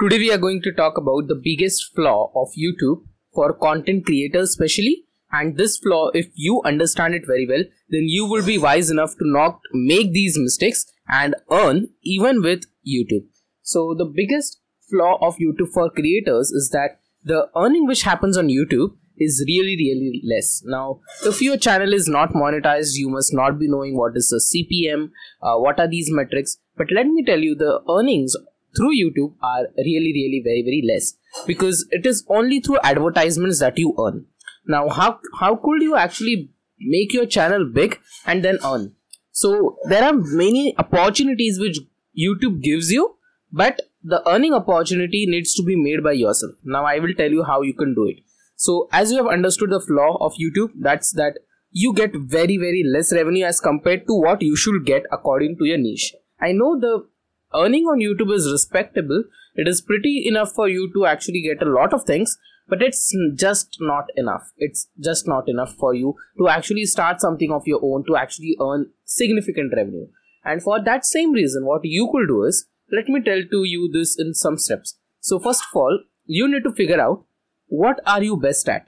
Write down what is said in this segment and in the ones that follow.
Today we are going to talk about the biggest flaw of YouTube for content creators especially. And this flaw if you understand it very well then you will be wise enough to not make these mistakes and earn even with YouTube. So the biggest flaw of YouTube for creators is that the earning which happens on YouTube is really really less. Now if your channel is not monetized you must not be knowing what is the cpm uh, what are these metrics. But let me tell you the earnings through YouTube are really, really very, very less because it is only through advertisements that you earn. Now, how how could you actually make your channel big and then earn? So there are many opportunities which YouTube gives you, but the earning opportunity needs to be made by yourself. Now, I will tell you how you can do it. So, as you have understood the flaw of YouTube, that's that you get very, very less revenue as compared to what you should get according to your niche. I know the earning on YouTube is respectable. It is pretty enough for you to actually get a lot of things, but it's just not enough. It's just not enough for you to actually start something of your own to actually earn significant revenue. And for that same reason, what you could do is let me tell to you this in some steps. So first of all, you need to figure out what are you best at.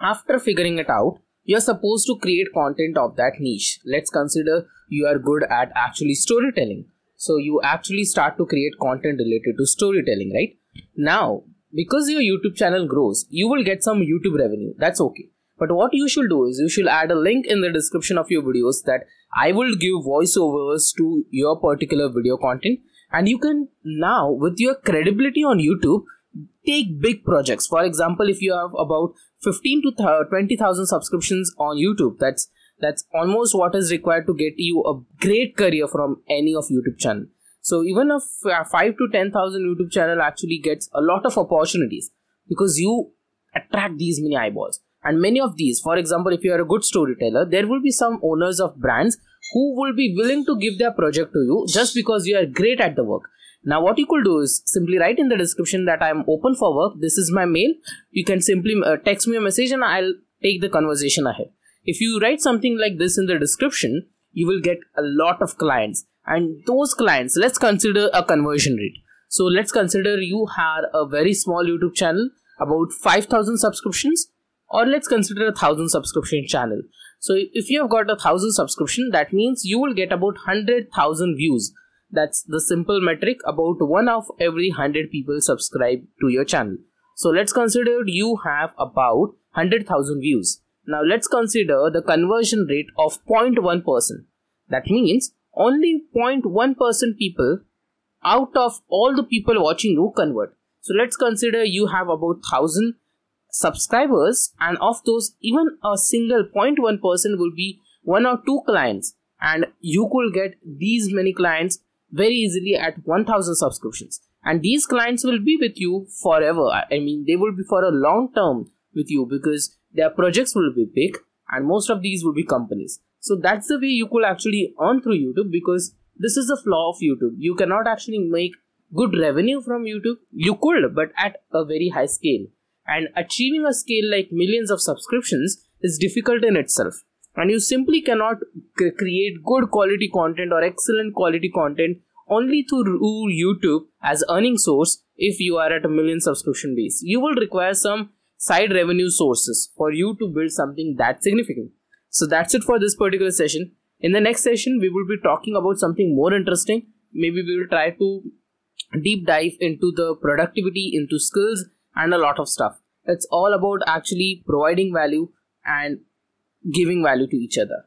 After figuring it out, you're supposed to create content of that niche. Let's consider you are good at actually storytelling so you actually start to create content related to storytelling, right? Now, because your YouTube channel grows, you will get some YouTube revenue. That's okay. But what you should do is you should add a link in the description of your videos that I will give voiceovers to your particular video content. And you can now, with your credibility on YouTube, take big projects. For example, if you have about 15 to 20,000 subscriptions on YouTube, that's that's almost what is required to get you a great career from any of youtube channel. So even a f- 5 to 10000 youtube channel actually gets a lot of opportunities because you attract these many eyeballs. And many of these for example if you are a good storyteller there will be some owners of brands who will be willing to give their project to you just because you are great at the work. Now what you could do is simply write in the description that i am open for work. This is my mail. You can simply uh, text me a message and i'll take the conversation ahead if you write something like this in the description, you will get a lot of clients. And those clients, let's consider a conversion rate. So let's consider you have a very small YouTube channel, about 5000 subscriptions, or let's consider a 1000 subscription channel. So if you have got a 1000 subscription, that means you will get about 100,000 views. That's the simple metric about one of every 100 people subscribe to your channel. So let's consider you have about 100,000 views. Now let's consider the conversion rate of 0.1%. That means only 0.1% people out of all the people watching you convert. So let's consider you have about 1000 subscribers and of those even a single 0.1% will be one or two clients and you could get these many clients very easily at 1000 subscriptions and these clients will be with you forever i mean they will be for a long term with you because their projects will be big and most of these will be companies. So that's the way you could actually earn through youtube because this is the flaw of youtube. You cannot actually make good revenue from youtube. You could but at a very high scale. And achieving a scale like millions of subscriptions is difficult in itself. And you simply cannot c- create good quality content or excellent quality content only through youtube as earning source if you are at a million subscription base. You will require some side revenue sources for you to build something that significant. So that's it for this particular session. In the next session, we will be talking about something more interesting. Maybe we will try to deep dive into the productivity, into skills, and a lot of stuff. It's all about actually providing value and giving value to each other.